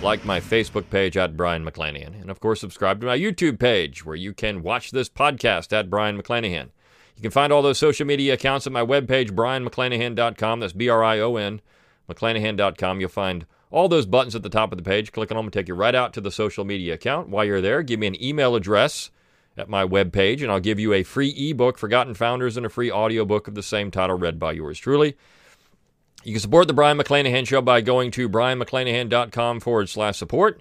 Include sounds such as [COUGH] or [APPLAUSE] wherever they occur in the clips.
Like my Facebook page at Brion McClanahan. And of course, subscribe to my YouTube page where you can watch this podcast at Brion McClanahan. You can find all those social media accounts at my webpage, brionmcclanahan.com. That's B R I O N, McClanahan.com. You'll find all those buttons at the top of the page. Click on them and take you right out to the social media account. While you're there, give me an email address at my webpage, and I'll give you a free ebook, Forgotten Founders, and a free audiobook of the same title read by yours truly. You can support the Brion McClanahan Show by going to brionmcclanahan.com forward slash support.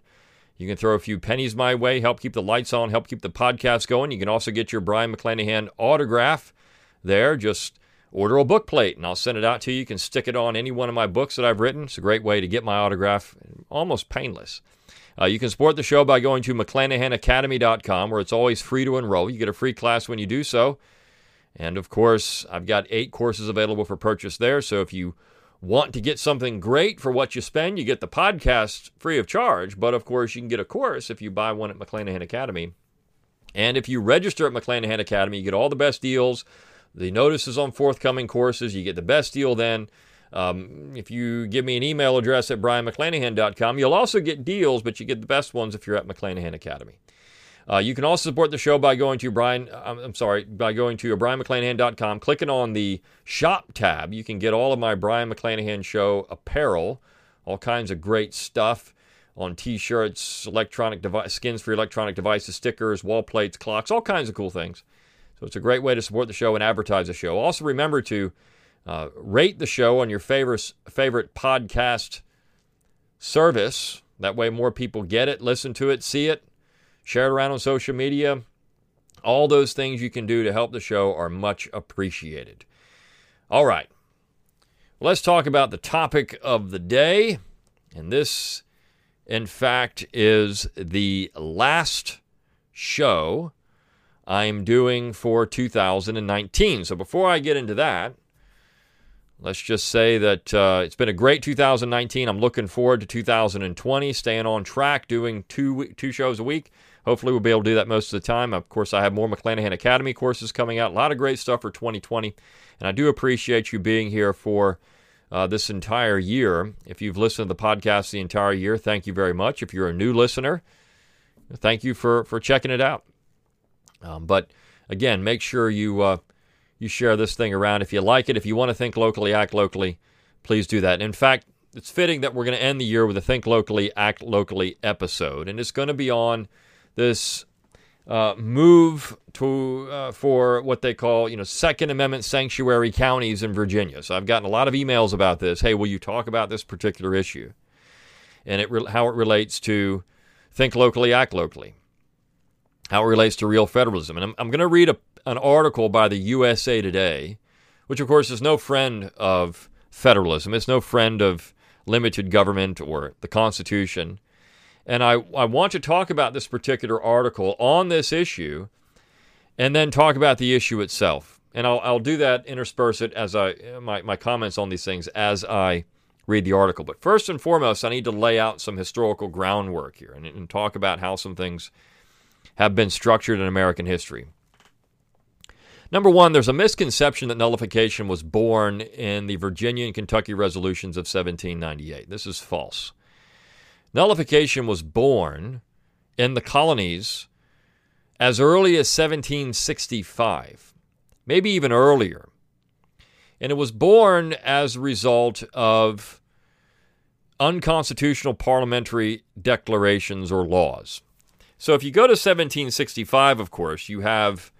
You can throw a few pennies my way, help keep the lights on, help keep the podcast going. You can also get your Brion McClanahan autograph there. Just order a book plate and I'll send it out to you. You can stick it on any one of my books that I've written. It's a great way to get my autograph, almost painless. Uh, you can support the show by going to McClanahanacademy.com, where it's always free to enroll. You get a free class when you do so. And of course, I've got eight courses available for purchase there. So if you want to get something great for what you spend, you get the podcast free of charge. But of course, you can get a course if you buy one at McClanahan Academy. And if you register at McClanahan Academy, you get all the best deals, the notices on forthcoming courses. You get the best deal then. Um, if you give me an email address at brionmcclanahan.com, you'll also get deals, but you get the best ones if you're at McClanahan Academy. Uh, you can also support the show by going to Brion, I'm, I'm sorry, by going to brionmcclanahan.com, clicking on the shop tab. You can get all of my Brion McClanahan show apparel, all kinds of great stuff on T-shirts, electronic device, skins for electronic devices, stickers, wall plates, clocks, all kinds of cool things. So it's a great way to support the show and advertise the show. Also, remember to uh, rate the show on your favorite favorite podcast service. That way, more people get it, listen to it, see it, share it around on social media. All those things you can do to help the show are much appreciated. All right, let's talk about the topic of the day. And this, in fact, is the last show I'm doing for 2019. So before I get into that, let's just say that uh, it's been a great 2019. I'm looking forward to 2020, staying on track, doing two two shows a week. Hopefully, we'll be able to do that most of the time. Of course, I have more McClanahan Academy courses coming out. A lot of great stuff for 2020. And I do appreciate you being here for uh, this entire year. If you've listened to the podcast the entire year, thank you very much. If you're a new listener, thank you for, for checking it out. Um, but again, make sure you uh, you share this thing around. If you like it, if you want to think locally, act locally, please do that. In fact, it's fitting that we're going to end the year with a Think Locally, Act Locally episode, and it's going to be on this uh, move to uh, for what they call, you know, Second Amendment sanctuary counties in Virginia. So I've gotten a lot of emails about this. Hey, will you talk about this particular issue and it re- how it relates to think locally, act locally, how it relates to real federalism? And I'm, I'm going to read a, an article by the USA Today, which of course is no friend of federalism. It's no friend of limited government or the Constitution. And I, I want to talk about this particular article on this issue and then talk about the issue itself. And I'll, I'll do that, intersperse it as I my, my comments on these things as I read the article. But first and foremost, I need to lay out some historical groundwork here and, and talk about how some things have been structured in American history. Number one, there's a misconception that nullification was born in the Virginia and Kentucky resolutions of 1798. This is false. Nullification was born in the colonies as early as 1765, maybe even earlier. And it was born as a result of unconstitutional parliamentary declarations or laws. So if you go to 1765, of course, you have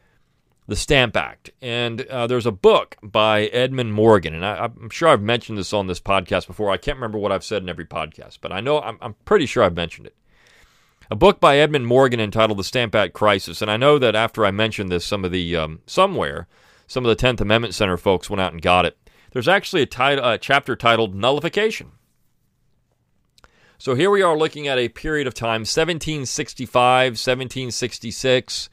the Stamp Act. And uh, there's a book by Edmund Morgan, and I, am sure I've mentioned this on this podcast before. I can't remember what I've said in every podcast, but I know I'm, I'm pretty sure I've mentioned it. A book by Edmund Morgan entitled "The Stamp Act Crisis," and I know that after I mentioned this, some of the um, somewhere, some of the Tenth Amendment Center folks went out and got it. There's actually a, tit- a chapter titled "Nullification." So here we are looking at a period of time, 1765, 1766,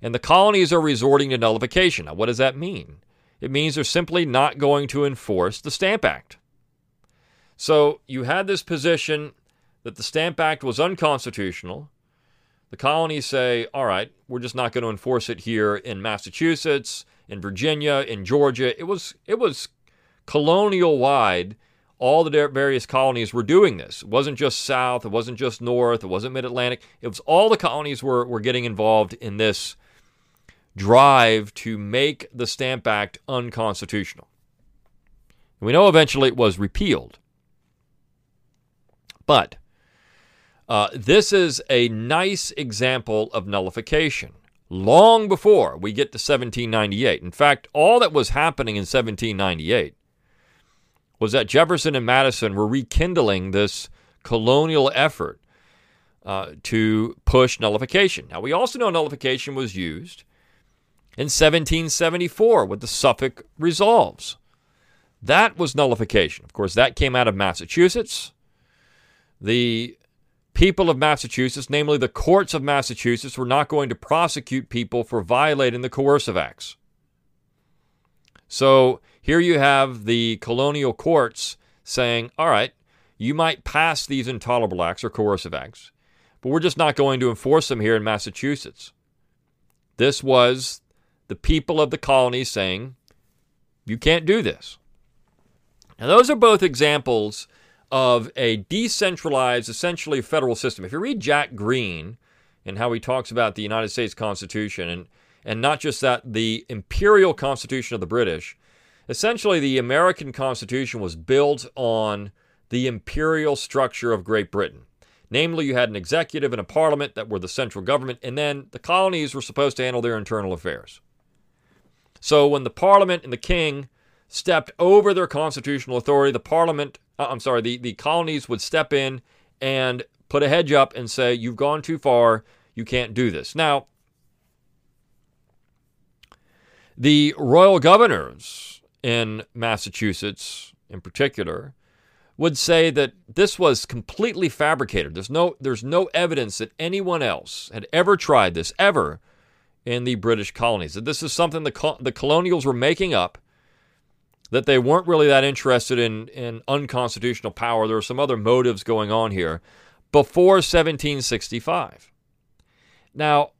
and the colonies are resorting to nullification. Now, what does that mean? It means they're simply not going to enforce the Stamp Act. So you had this position that the Stamp Act was unconstitutional. The colonies say, all right, we're just not going to enforce it here in Massachusetts, in Virginia, in Georgia. It was it was colonial wide. All the various colonies were doing this. It wasn't just South, it wasn't just North, it wasn't Mid Atlantic. It was all the colonies were, were getting involved in this drive to make the Stamp Act unconstitutional. We know eventually it was repealed. But uh, this is a nice example of nullification long before we get to 1798. In fact, all that was happening in 1798 was that Jefferson and Madison were rekindling this colonial effort uh, to push nullification. Now, we also know nullification was used in 1774 with the Suffolk Resolves. That was nullification. Of course, that came out of Massachusetts. The people of Massachusetts, namely the courts of Massachusetts, were not going to prosecute people for violating the coercive acts. So here you have the colonial courts saying, all right, you might pass these intolerable acts or coercive acts, but we're just not going to enforce them here in Massachusetts. This was the people of the colonies saying, you can't do this. Now, those are both examples of a decentralized, essentially federal system. If you read Jack Greene and how he talks about the United States Constitution, and, and not just that, the imperial constitution of the British, essentially the American Constitution was built on the imperial structure of Great Britain. Namely, you had an executive and a parliament that were the central government, and then the colonies were supposed to handle their internal affairs. So when the parliament and the king stepped over their constitutional authority, the parliament uh, I'm sorry, the, the colonies would step in and put a hedge up and say, You've gone too far. You can't do this. Now, the royal governors in Massachusetts, in particular, would say that this was completely fabricated. There's no, there's no evidence that anyone else had ever tried this, ever, in the British colonies. That this is something the, the colonials were making up that they weren't really that interested in, in unconstitutional power. There were some other motives going on here before 1765. Now,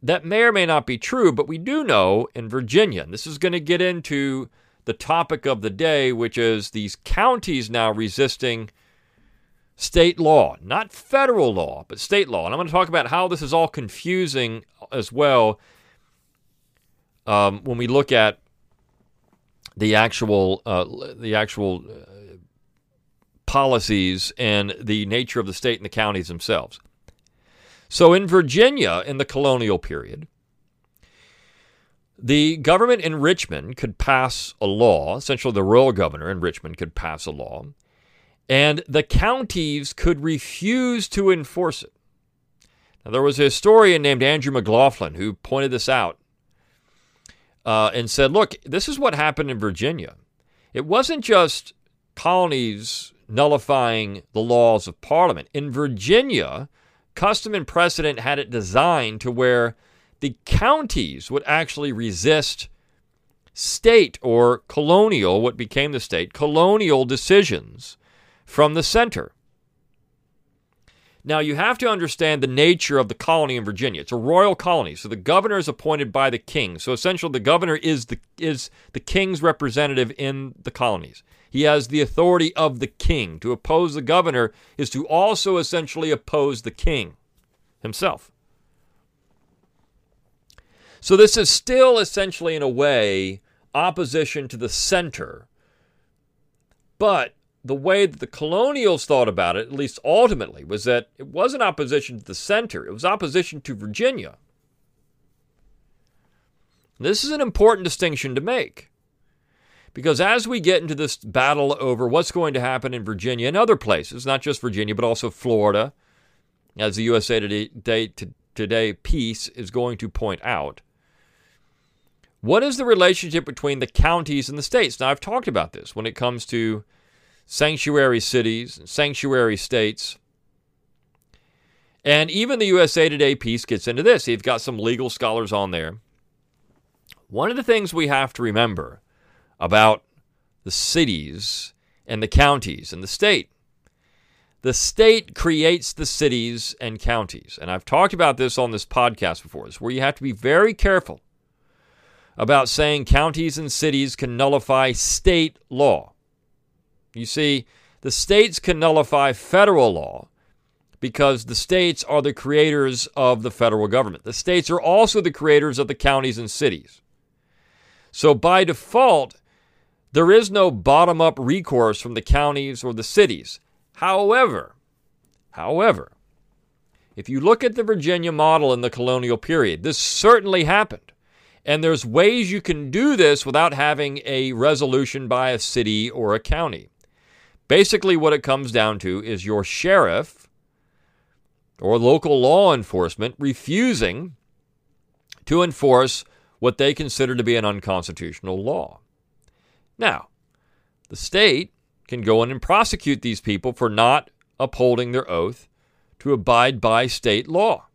that may or may not be true, but we do know in Virginia, and this is going to get into the topic of the day, which is these counties now resisting state law, not federal law, but state law. And I'm going to talk about how this is all confusing as well um, when we look at the actual uh, the actual uh, policies and the nature of the state and the counties themselves. So in Virginia, in the colonial period, the government in Richmond could pass a law, essentially the royal governor in Richmond could pass a law, and the counties could refuse to enforce it. Now, there was a historian named Andrew McLaughlin who pointed this out uh, and said, look, this is what happened in Virginia. It wasn't just colonies nullifying the laws of Parliament. In Virginia, custom and precedent had it designed to where the counties would actually resist state or colonial, what became the state, colonial decisions from the center. Now, you have to understand the nature of the colony in Virginia. It's a royal colony, so the governor is appointed by the king. So essentially, the governor is the, is the king's representative in the colonies. He has the authority of the king. To oppose the governor is to also essentially oppose the king himself. So this is still essentially, in a way, opposition to the center. But the way that the colonials thought about it, at least ultimately, was that it wasn't opposition to the center, it was opposition to Virginia. This is an important distinction to make. Because as we get into this battle over what's going to happen in Virginia and other places, not just Virginia, but also Florida, as the USA Today, Today piece is going to point out, what is the relationship between the counties and the states? Now, I've talked about this when it comes to sanctuary cities, sanctuary states. And even the USA Today piece gets into this. You've got some legal scholars on there. One of the things we have to remember about the cities and the counties and the state the state creates the cities and counties. And I've talked about this on this podcast before. It's where you have to be very careful about saying counties and cities can nullify state law. You see, the states can nullify federal law because the states are the creators of the federal government. The states are also the creators of the counties and cities. So by default, there is no bottom up recourse from the counties or the cities. However, however, if you look at the Virginia model in the colonial period, this certainly happened. And there's ways you can do this without having a resolution by a city or a county. Basically, what it comes down to is your sheriff or local law enforcement refusing to enforce what they consider to be an unconstitutional law. Now, the state can go in and prosecute these people for not upholding their oath to abide by state law.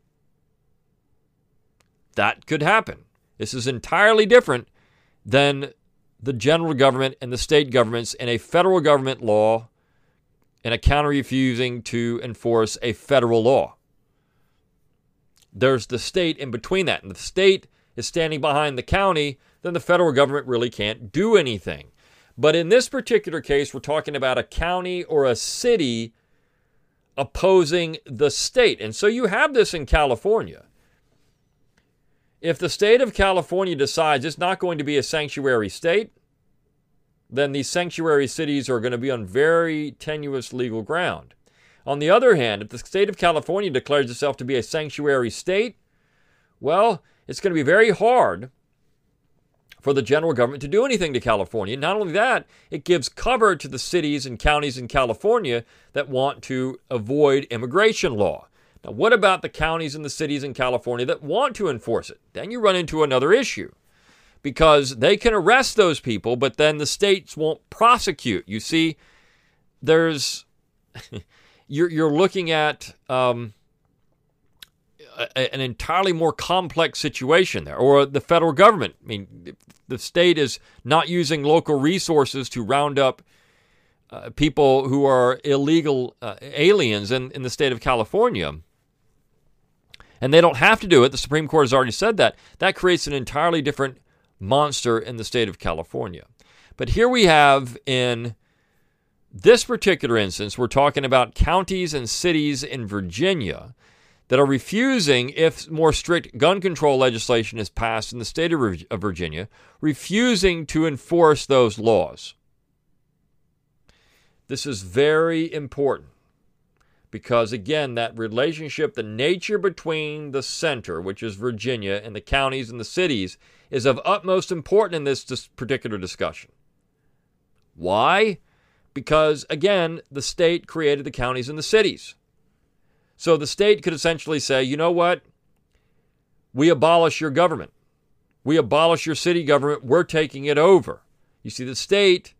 That could happen. This is entirely different than the general government and the state governments in a federal government law and a county refusing to enforce a federal law. There's the state in between that. And the state is standing behind the county, then the federal government really can't do anything. But in this particular case, we're talking about a county or a city opposing the state. And so you have this in California. If the state of California decides it's not going to be a sanctuary state, then these sanctuary cities are going to be on very tenuous legal ground. On the other hand, if the state of California declares itself to be a sanctuary state, well, it's going to be very hard for the general government to do anything to California. Not only that, it gives cover to the cities and counties in California that want to avoid immigration law. Now, what about the counties and the cities in California that want to enforce it? Then you run into another issue because they can arrest those people, but then the states won't prosecute. You see, there's [LAUGHS] you're you're looking at um, a, an entirely more complex situation there, or the federal government. I mean, the state is not using local resources to round up uh, people who are illegal uh, aliens in, in the state of California. And they don't have to do it. The Supreme Court has already said that. That creates an entirely different monster in the state of California. But here we have in this particular instance, we're talking about counties and cities in Virginia that are refusing, if more strict gun control legislation is passed in the state of Virginia, refusing to enforce those laws. This is very important because, again, that relationship, the nature between the center, which is Virginia, and the counties and the cities, is of utmost importance in this particular discussion. Why? Because, again, the state created the counties and the cities. So the state could essentially say, you know what? We abolish your government. We abolish your city government. We're taking it over. You see, the state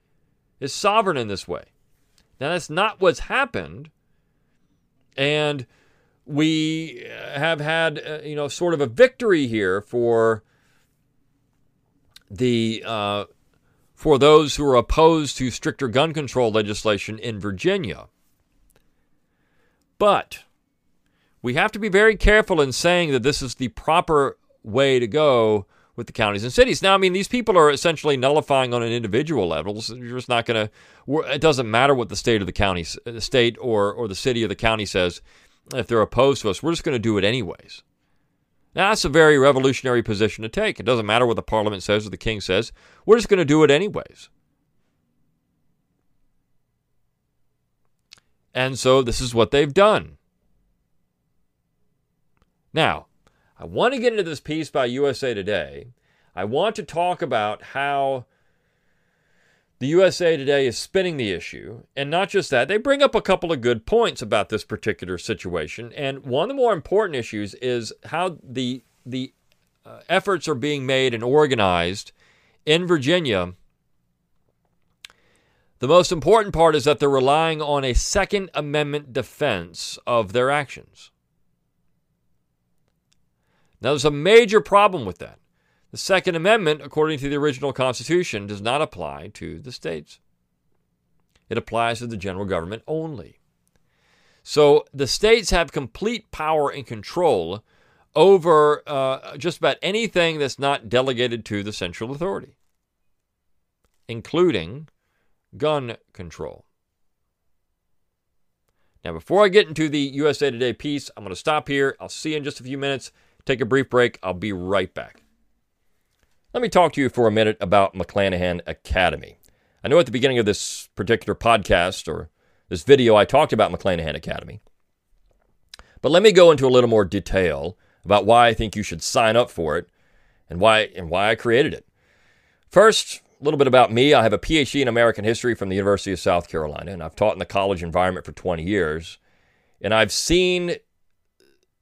is sovereign in this way. Now, that's not what's happened. And we have had, uh, you know, sort of a victory here for the uh, for those who are opposed to stricter gun control legislation in Virginia. But we have to be very careful in saying that this is the proper way to go with the counties and cities. Now, I mean, these people are essentially nullifying on an individual level. So you're just not going to. It doesn't matter what the state of the county, the uh, state or or the city of the county says. If they're opposed to us, we're just going to do it anyways. Now, that's a very revolutionary position to take. It doesn't matter what the parliament says or the king says. We're just going to do it anyways. And so this is what they've done. Now, I want to get into this piece by USA Today. I want to talk about how the USA Today is spinning the issue. And not just that, they bring up a couple of good points about this particular situation. And one of the more important issues is how the, the uh, efforts are being made and organized in Virginia The most important part is that they're relying on a Second Amendment defense of their actions. Now, there's a major problem with that. The Second Amendment, according to the original Constitution, does not apply to the states, it applies to the general government only. So the states have complete power and control over uh, just about anything that's not delegated to the central authority, including gun control. Now, before I get into the USA Today piece, I'm going to stop here. I'll see you in just a few minutes. Take a brief break. I'll be right back. Let me talk to you for a minute about McClanahan Academy. I know at the beginning of this particular podcast or this video, I talked about McClanahan Academy. But let me go into a little more detail about why I think you should sign up for it and why and why I created it. First, a little bit about me. I have a PhD in American history from the University of South Carolina, and I've taught in the college environment for 20 years. And I've seen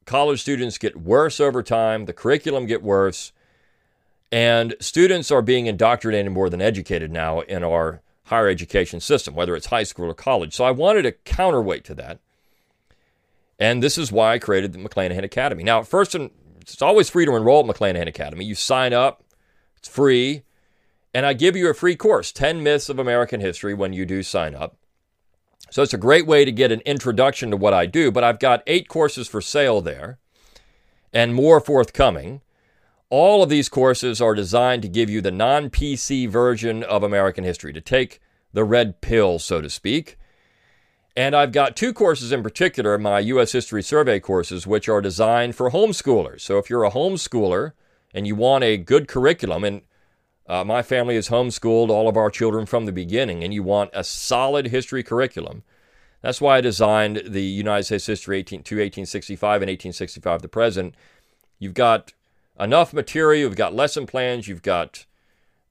college students get worse over time, the curriculum get worse, and students are being indoctrinated more than educated now in our higher education system, whether it's high school or college. So I wanted a counterweight to that. And this is why I created the McClanahan Academy. Now, first, it's always free to enroll at McClanahan Academy. You sign up, it's free. And I give you a free course 10 Myths of American History when you do sign up. So it's a great way to get an introduction to what I do. But I've got eight courses for sale there and more forthcoming. All of these courses are designed to give you the non PC version of American history, to take the red pill, so to speak. And I've got two courses in particular, my U.S. History Survey courses, which are designed for homeschoolers. So if you're a homeschooler and you want a good curriculum, and uh, my family has homeschooled all of our children from the beginning, and you want a solid history curriculum. That's why I designed the United States history 18, to 1865 and 1865 to present. You've got enough material, you've got lesson plans, you've got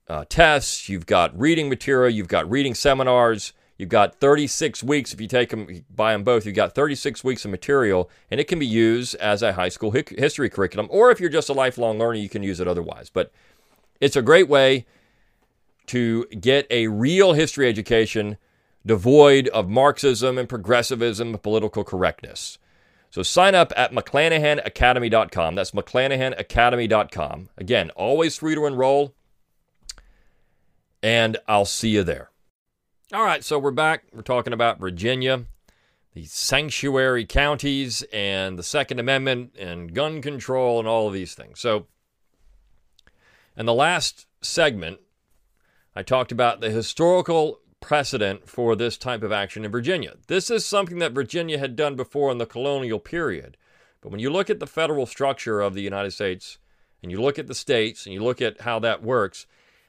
uh, tests, you've got reading material, you've got reading seminars, you've got 36 weeks. If you take them, buy them both, you've got 36 weeks of material, and it can be used as a high school history curriculum. Or if you're just a lifelong learner, you can use it otherwise. But it's a great way to get a real history education devoid of Marxism and progressivism and political correctness. So sign up at McClanahanacademy.com. That's McClanahanacademy.com. Again, always free to enroll. And I'll see you there. All right, so we're back. We're talking about Virginia, the sanctuary counties, and the Second Amendment, and gun control, and all of these things. So in the last segment, I talked about the historical precedent for this type of action in Virginia. This is something that Virginia had done before in the colonial period. But when you look at the federal structure of the United States, and you look at the states, and you look at how that works,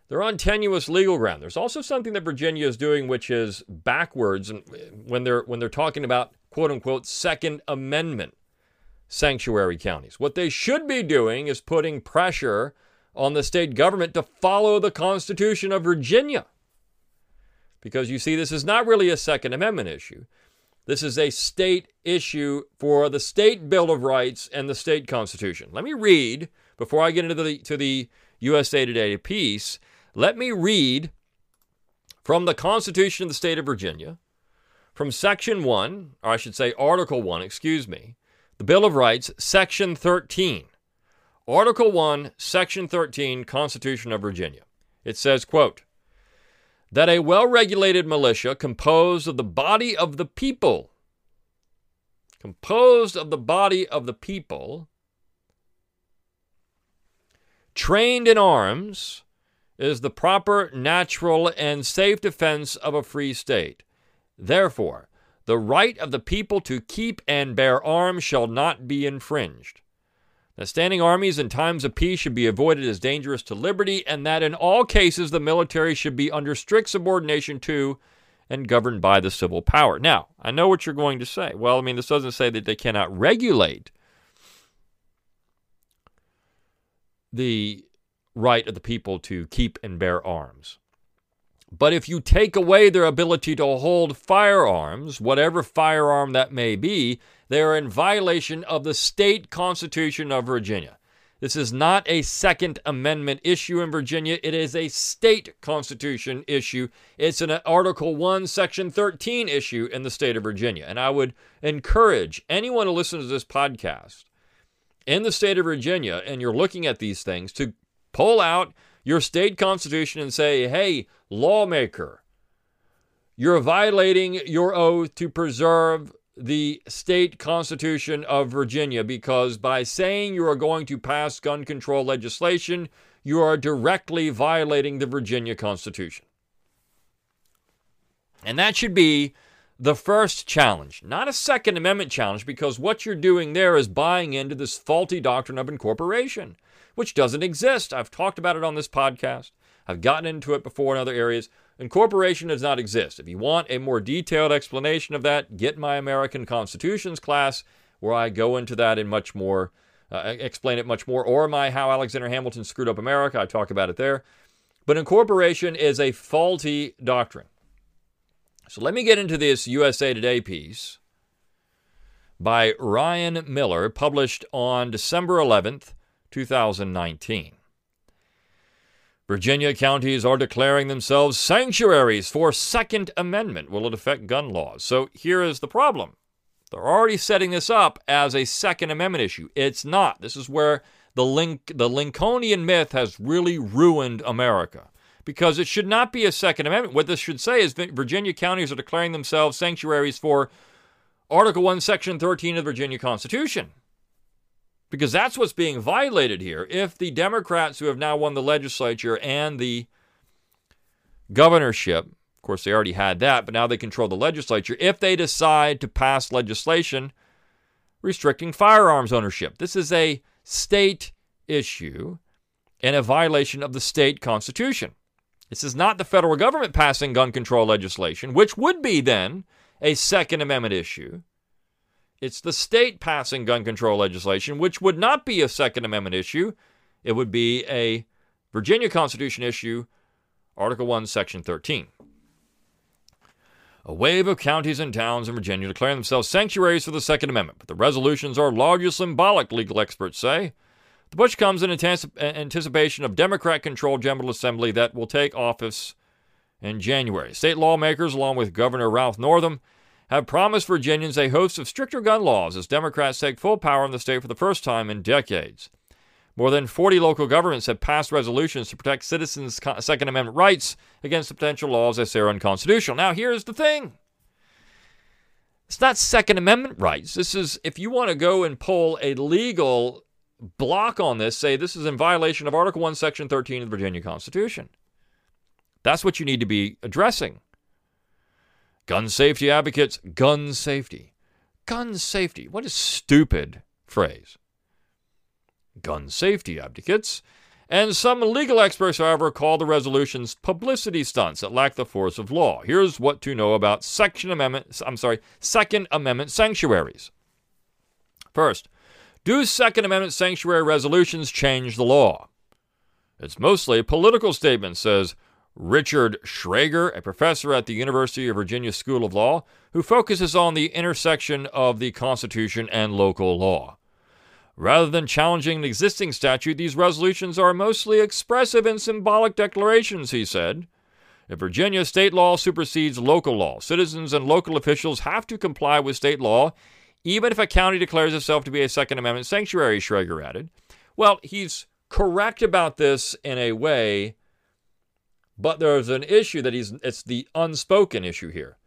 they're on tenuous legal ground. There's also something that Virginia is doing which is backwards and when they're when they're talking about quote unquote second amendment sanctuary counties. What they should be doing is putting pressure on the state government to follow the Constitution of Virginia. Because you see, this is not really a Second Amendment issue. This is a state issue for the state Bill of Rights and the state Constitution. Let me read, before I get into the, to the USA Today piece, let me read from the Constitution of the state of Virginia, from Section 1, or I should say Article 1, excuse me, the Bill of Rights, Section 13. Article 1, Section 13, Constitution of Virginia. It says, quote, that a well-regulated militia composed of the body of the people composed of the body of the people trained in arms is the proper, natural, and safe defense of a free state. Therefore, the right of the people to keep and bear arms shall not be infringed that standing armies in times of peace should be avoided as dangerous to liberty, and that in all cases the military should be under strict subordination to and governed by the civil power. Now, I know what you're going to say. Well, I mean, this doesn't say that they cannot regulate the right of the people to keep and bear arms. But if you take away their ability to hold firearms, whatever firearm that may be, they are in violation of the state constitution of Virginia. This is not a Second Amendment issue in Virginia. It is a state constitution issue. It's an Article 1, Section 13 issue in the state of Virginia. And I would encourage anyone to listen to this podcast in the state of Virginia and you're looking at these things to pull out your state constitution and say, hey, lawmaker, you're violating your oath to preserve the state constitution of Virginia because by saying you are going to pass gun control legislation, you are directly violating the Virginia Constitution. And that should be the first challenge, not a Second Amendment challenge, because what you're doing there is buying into this faulty doctrine of incorporation, which doesn't exist. I've talked about it on this podcast, I've gotten into it before in other areas. Incorporation does not exist. If you want a more detailed explanation of that, get my American Constitutions class, where I go into that in much more, uh, explain it much more, or my How Alexander Hamilton Screwed Up America. I talk about it there. But incorporation is a faulty doctrine. So let me get into this USA Today piece by Ryan Miller, published on December 11th, 2019. Virginia counties are declaring themselves sanctuaries for Second Amendment. Will it affect gun laws? So here is the problem. They're already setting this up as a Second Amendment issue. It's not. This is where the link the Lincolnian myth has really ruined America. Because it should not be a Second Amendment. What this should say is Virginia counties are declaring themselves sanctuaries for Article 1, Section 13 of the Virginia Constitution because that's what's being violated here. If the Democrats who have now won the legislature and the governorship, of course, they already had that, but now they control the legislature, if they decide to pass legislation restricting firearms ownership, this is a state issue and a violation of the state constitution. This is not the federal government passing gun control legislation, which would be then a Second Amendment issue. It's the state passing gun control legislation, which would not be a Second Amendment issue. It would be a Virginia Constitution issue, Article 1, Section 13. A wave of counties and towns in Virginia declaring themselves sanctuaries for the Second Amendment, but the resolutions are largely symbolic, legal experts say. The push comes in anticipation of Democrat controlled General Assembly that will take office in January. State lawmakers, along with Governor Ralph Northam, have promised Virginians a host of stricter gun laws as Democrats take full power in the state for the first time in decades. More than 40 local governments have passed resolutions to protect citizens' Second Amendment rights against potential laws they say are unconstitutional. Now, here's the thing it's not Second Amendment rights. This is, if you want to go and pull a legal block on this, say this is in violation of Article 1, Section 13 of the Virginia Constitution. That's what you need to be addressing. Gun safety advocates, gun safety. Gun safety. What a stupid phrase. Gun safety advocates. And some legal experts, however, call the resolutions publicity stunts that lack the force of law. Here's what to know about Section Amendment, I'm sorry, Second Amendment sanctuaries. First, do Second Amendment sanctuary resolutions change the law? It's mostly a political statement, says Richard Schragger, a professor at the University of Virginia School of Law, who focuses on the intersection of the Constitution and local law. Rather than challenging an existing statute, these resolutions are mostly expressive and symbolic declarations, he said. If Virginia state law supersedes local law, citizens and local officials have to comply with state law, even if a county declares itself to be a Second Amendment sanctuary, Schragger added. Well, he's correct about this in a way but there's an issue that he's it's the unspoken issue here.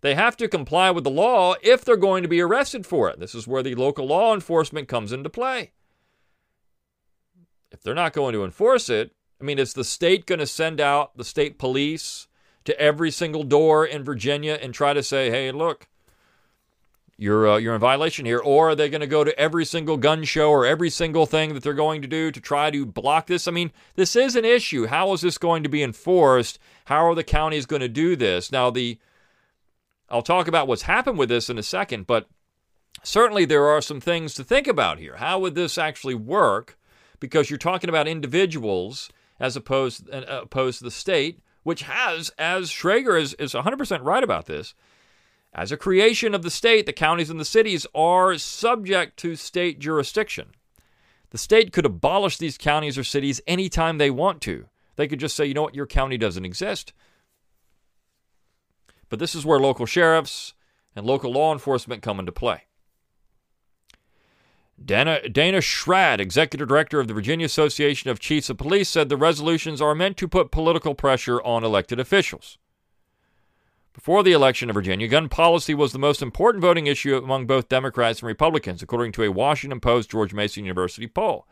They have to comply with the law if they're going to be arrested for it. This is where the local law enforcement comes into play. If they're not going to enforce it, I mean, is the state going to send out the state police to every single door in Virginia and try to say, hey, look, you're uh, you're in violation here or are they going to go to every single gun show or every single thing that they're going to do to try to block this? I mean this is an issue. How is this going to be enforced? How are the counties going to do this? Now the i'll talk about what's happened with this in a second but certainly there are some things to think about here. How would this actually work? Because you're talking about individuals as opposed uh, opposed to the state which has as Schragger is, is 100% right about this as a creation of the state, the counties and the cities are subject to state jurisdiction. The state could abolish these counties or cities anytime they want to. They could just say, you know what, your county doesn't exist. But this is where local sheriffs and local law enforcement come into play. Dana, Dana Schrad, executive director of the Virginia Association of Chiefs of Police, said the resolutions are meant to put political pressure on elected officials. Before the election of Virginia, gun policy was the most important voting issue among both Democrats and Republicans, according to a Washington Post George Mason University poll.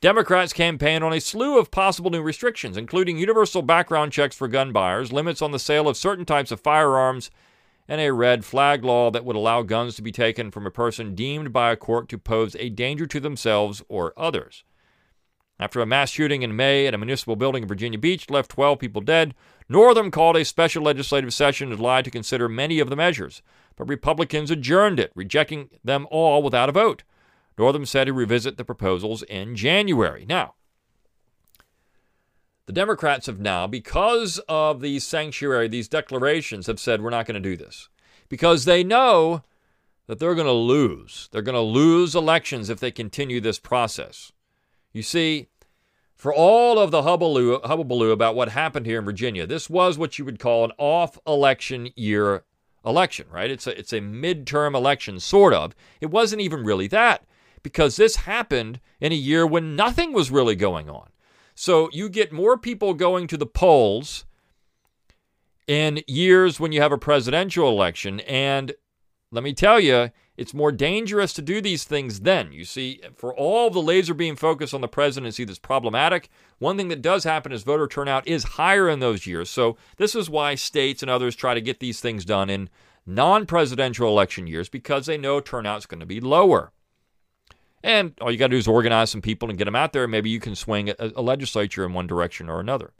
Democrats campaigned on a slew of possible new restrictions, including universal background checks for gun buyers, limits on the sale of certain types of firearms, and a red flag law that would allow guns to be taken from a person deemed by a court to pose a danger to themselves or others. After a mass shooting in May at a municipal building in Virginia Beach left 12 people dead, Northam called a special legislative session in July to consider many of the measures, but Republicans adjourned it, rejecting them all without a vote. Northam said he'd revisit the proposals in January. Now, the Democrats have now, because of these sanctuary, these declarations, have said we're not going to do this. Because they know that they're going to lose. They're going to lose elections if they continue this process. You see, for all of the hubbubaloo about what happened here in Virginia, this was what you would call an off election year election, right? It's a, it's a midterm election, sort of. It wasn't even really that because this happened in a year when nothing was really going on. So you get more people going to the polls in years when you have a presidential election. And let me tell you, it's more dangerous to do these things then. You see, for all the laser beam focus on the presidency that's problematic, one thing that does happen is voter turnout is higher in those years. So this is why states and others try to get these things done in non presidential election years because they know turnout's going to be lower. And all you got to do is organize some people and get them out there. Maybe you can swing a, a legislature in one direction or another.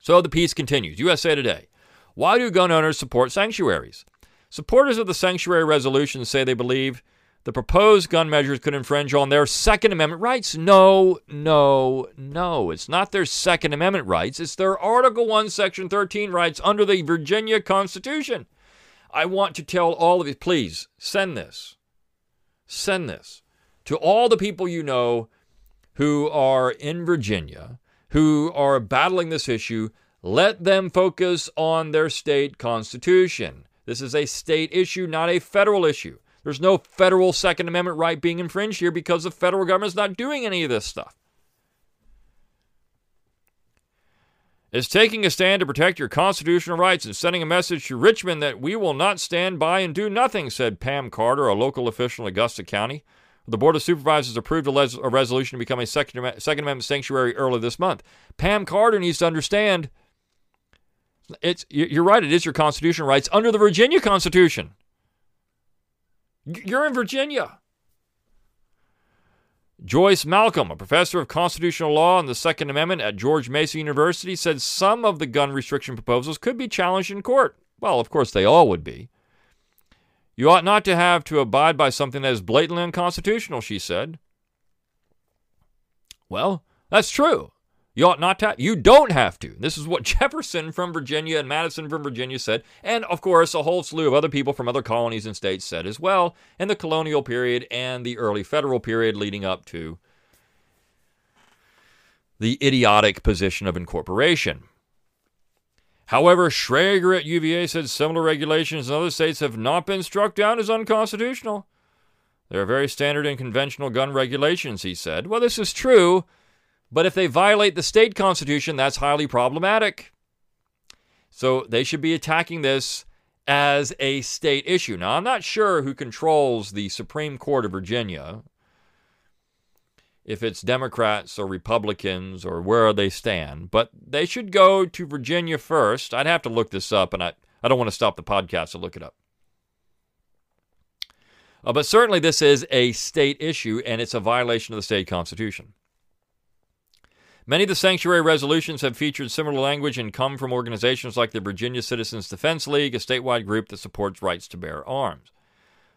So the piece continues. USA Today. Why do gun owners support sanctuaries? Supporters of the sanctuary resolution say they believe the proposed gun measures could infringe on their Second Amendment rights. No, no, no. It's not their Second Amendment rights. It's their Article 1, Section 13 rights under the Virginia Constitution. I want to tell all of you, please send this send this to all the people you know who are in Virginia, who are battling this issue. Let them focus on their state constitution. This is a state issue, not a federal issue. There's no federal Second Amendment right being infringed here because the federal government's not doing any of this stuff. is taking a stand to protect your constitutional rights and sending a message to Richmond that we will not stand by and do nothing, said Pam Carter, a local official in Augusta County. The Board of Supervisors approved a, les- a resolution to become a Second, Second Amendment sanctuary early this month. Pam Carter needs to understand it's you're right, it is your constitutional rights under the Virginia Constitution. You're in Virginia. Joyce Malcolm, a professor of constitutional law and the Second Amendment at George Mason University, said some of the gun restriction proposals could be challenged in court. Well, of course, they all would be. You ought not to have to abide by something that is blatantly unconstitutional, she said. Well, that's true. You ought not to. You don't have to. This is what [LAUGHS] Jefferson from Virginia and Madison from Virginia said. And of course, a whole slew of other people from other colonies and states said as well in the colonial period and the early federal period leading up to the idiotic position of incorporation. However, Schragger at UVA said similar regulations in other states have not been struck down as unconstitutional. They are very standard and conventional gun regulations, he said. Well, this is true but if they violate the state constitution, that's highly problematic. So they should be attacking this as a state issue. Now, I'm not sure who controls the Supreme Court of Virginia, if it's Democrats or Republicans or where they stand, but they should go to Virginia first. I'd have to look this up, and I, I don't want to stop the podcast to look it up. Uh, but certainly, this is a state issue, and it's a violation of the state constitution. Many of the sanctuary resolutions have featured similar language and come from organizations like the Virginia Citizens Defense League, a statewide group that supports rights to bear arms.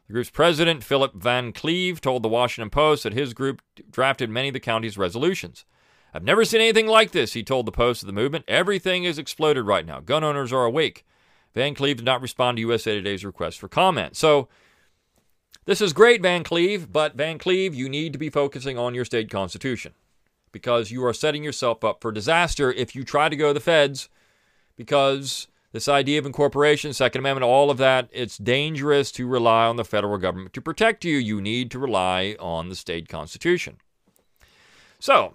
The group's president, Philip Van Cleave, told the Washington Post that his group drafted many of the county's resolutions. I've never seen anything like this, he told the Post of the movement. Everything is exploded right now. Gun owners are awake. Van Cleave did not respond to USA Today's request for comment. So This is great, Van Cleave, but Van Cleave, you need to be focusing on your state constitution because you are setting yourself up for disaster if you try to go to the feds because this idea of incorporation, Second Amendment, all of that, it's dangerous to rely on the federal government to protect you. You need to rely on the state constitution. So,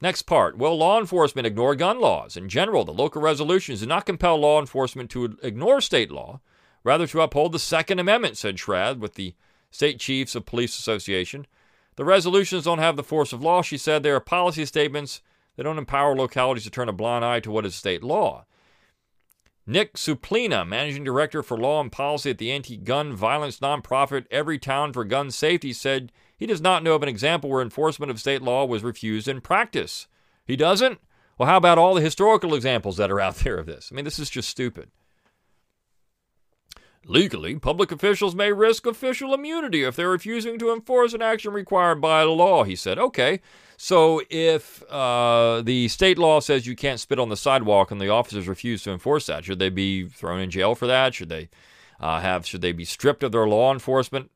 next part. Will law enforcement ignore gun laws? In general, the local resolutions do not compel law enforcement to ignore state law, rather to uphold the Second Amendment, said Schrad with the State Chiefs of Police Association. The resolutions don't have the force of law, she said. They are policy statements. They don't empower localities to turn a blind eye to what is state law. Nick Suplina, Managing Director for Law and Policy at the anti gun violence nonprofit Everytown for Gun Safety, said he does not know of an example where enforcement of state law was refused in practice. He doesn't? Well, how about all the historical examples that are out [LAUGHS] there of this? I mean, this is just stupid. Legally, public officials may risk official immunity if they're refusing to enforce an action required by the law, he said. Okay, so if uh, the state law says you can't spit on the sidewalk and the officers refuse to enforce that, should they be thrown in jail for that? Should they uh, have? Should they be stripped of their law enforcement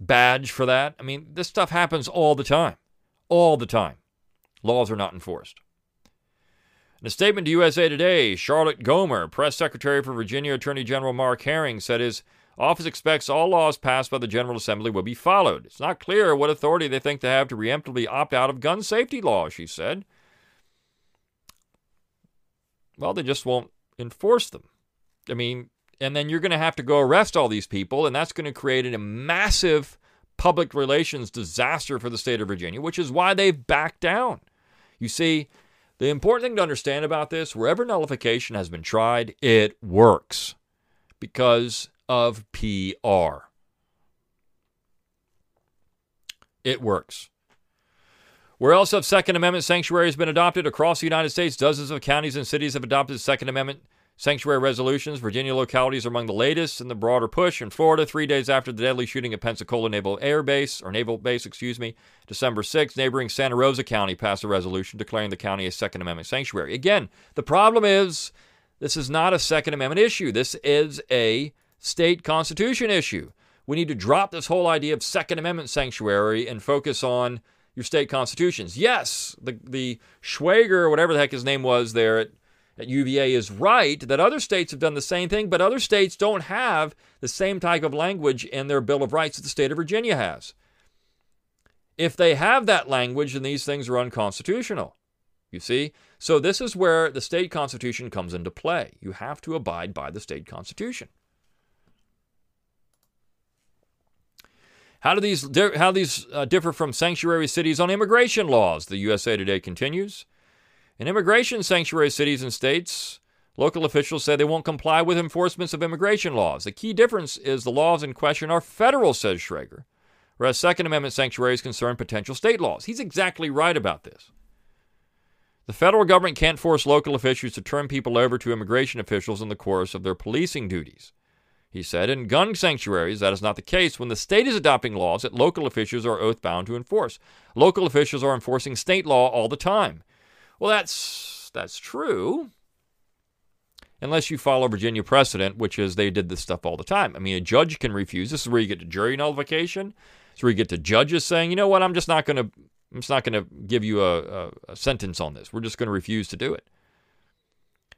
badge for that? I mean, this stuff happens all the time, all the time. Laws are not enforced. In a statement to USA Today, Charlotte Gomer, press secretary for Virginia Attorney General Mark Herring, said his office expects all laws passed by the General Assembly will be followed. It's not clear what authority they think they have to preemptively opt out of gun safety laws, she said. Well, they just won't enforce them. I mean, and then you're going to have to go arrest all these people, and that's going to create a massive public relations disaster for the state of Virginia, which is why they've backed down. You see, the important thing to understand about this wherever nullification has been tried, it works because of PR. It works. Where else have Second Amendment sanctuaries been adopted across the United States? Dozens of counties and cities have adopted Second Amendment Sanctuary resolutions. Virginia localities are among the latest in the broader push. In Florida, three days after the deadly shooting at Pensacola Naval Air Base, or Naval Base, excuse me, December 6th, neighboring Santa Rosa County passed a resolution declaring the county a Second Amendment sanctuary. Again, the problem is this is not a Second Amendment issue. This is a state constitution issue. We need to drop this whole idea of Second Amendment sanctuary and focus on your state constitutions. Yes, the the Schwager, whatever the heck his name was there at at UVA is right that other states have done the same thing, but other states don't have the same type of language in their Bill of Rights that the state of Virginia has. If they have that language, then these things are unconstitutional. You see? So, this is where the state constitution comes into play. You have to abide by the state constitution. How do these, how these uh, differ from sanctuary cities on immigration laws? The USA Today continues. In immigration sanctuary cities and states, local officials say they won't comply with enforcements of immigration laws. The key difference is the laws in question are federal, says Schragger, whereas Second Amendment sanctuaries concern potential state laws. He's exactly right about this. The federal government can't force local officials to turn people over to immigration officials in the course of their policing duties. He said, in gun sanctuaries, that is not the case when the state is adopting laws that local officials are oath bound to enforce. Local officials are enforcing state law all the time. Well, that's that's true. Unless you follow Virginia precedent, which is they did this stuff all the time. I mean, a judge can refuse. This is where you get to jury nullification. It's where you get to judges saying, you know what, I'm just not going to, I'm just not going to give you a, a, a sentence on this. We're just going to refuse to do it.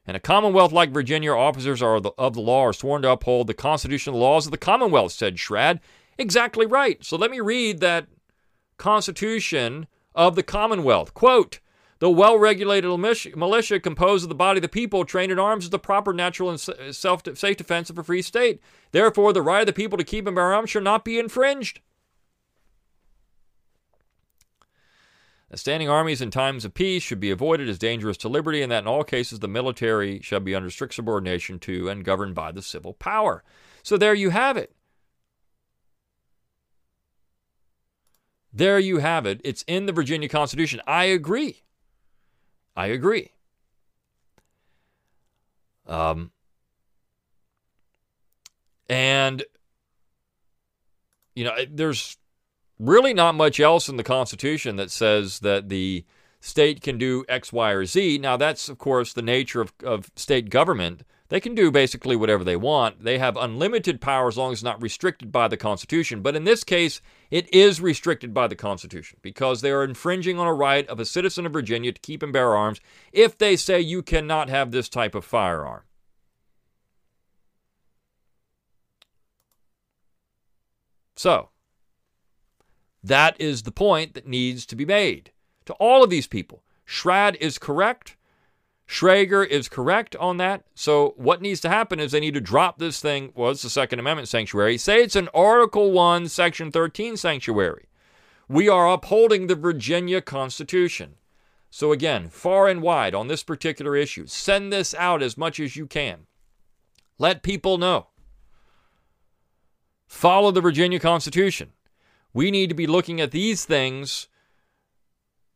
In a commonwealth like Virginia, officers are the, of the law are sworn to uphold the constitutional laws of the commonwealth, said Schrad. Exactly right. So let me read that Constitution of the Commonwealth. Quote, the well regulated militia composed of the body of the people trained in arms is the proper, natural, and self safe defense of a free state. Therefore, the right of the people to keep and bear arms shall not be infringed. standing armies in times of peace should be avoided as dangerous to liberty, and that in all cases the military shall be under strict subordination to and governed by the civil power. So there you have it. There you have it. It's in the Virginia Constitution. I agree. I agree. Um, and, you know, there's really not much else in the Constitution that says that the state can do X, Y, or Z. Now, that's, of course, the nature of, of state government. They can do basically whatever they want. They have unlimited power as long as it's not restricted by the Constitution. But in this case, it is restricted by the Constitution because they are infringing on a right of a citizen of Virginia to keep and bear arms if they say you cannot have this type of firearm. So, that is the point that needs to be made to all of these people. Schrad is correct. Schragger is correct on that. So what needs to happen is they need to drop this thing. Was the Second Amendment sanctuary? Say it's an Article One, Section 13 sanctuary. We are upholding the Virginia Constitution. So again, far and wide on this particular issue, send this out as much as you can. Let people know. Follow the Virginia Constitution. We need to be looking at these things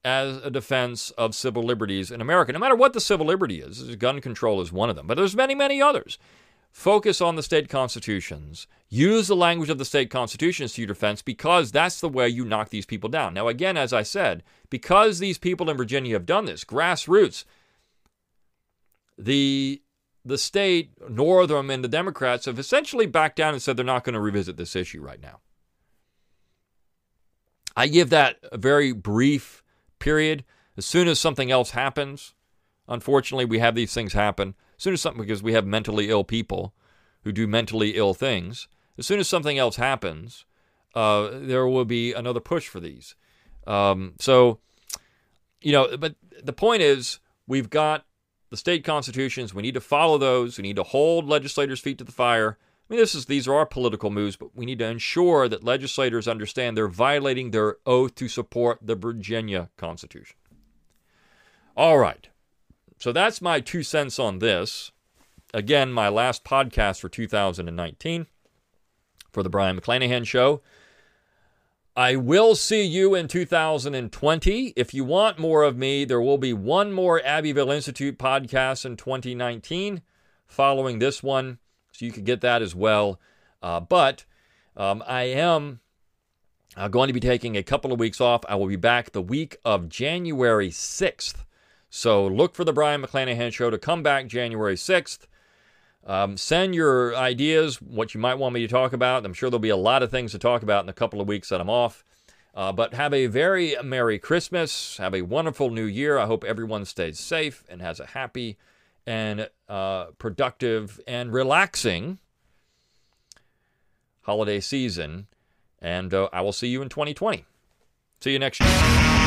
as a defense of civil liberties in America, no matter what the civil liberty is. Gun control is one of them, but there's many, many others. Focus on the state constitutions. Use the language of the state constitutions to your defense because that's the way you knock these people down. Now, again, as I said, because these people in Virginia have done this, grassroots, the the state, Northam, and the Democrats have essentially backed down and said they're not going to revisit this issue right now. I give that a very brief period. As soon as something else happens, unfortunately, we have these things happen. As soon as something, because we have mentally ill people who do mentally ill things, as soon as something else happens, uh, there will be another push for these. Um, so, you know, but the point is, we've got the state constitutions. We need to follow those. We need to hold legislators' feet to the fire. I mean, this is these are our political moves, but we need to ensure that legislators understand they're violating their oath to support the Virginia Constitution. All right. So that's my two cents on this. Again, my last podcast for 2019 for the Brion McClanahan Show. I will see you in 2020. If you want more of me, there will be one more Abbeville Institute podcast in 2019 following this one so you could get that as well. Uh, but um, I am uh, going to be taking a couple of weeks off. I will be back the week of January 6th. So look for the Brion McClanahan Show to come back January 6th. Um, send your ideas, what you might want me to talk about. I'm sure there'll be a lot of things to talk about in a couple of weeks that I'm off. Uh, but have a very Merry Christmas. Have a wonderful New Year. I hope everyone stays safe and has a happy and uh, productive and relaxing holiday season. And uh, I will see you in 2020. See you next year.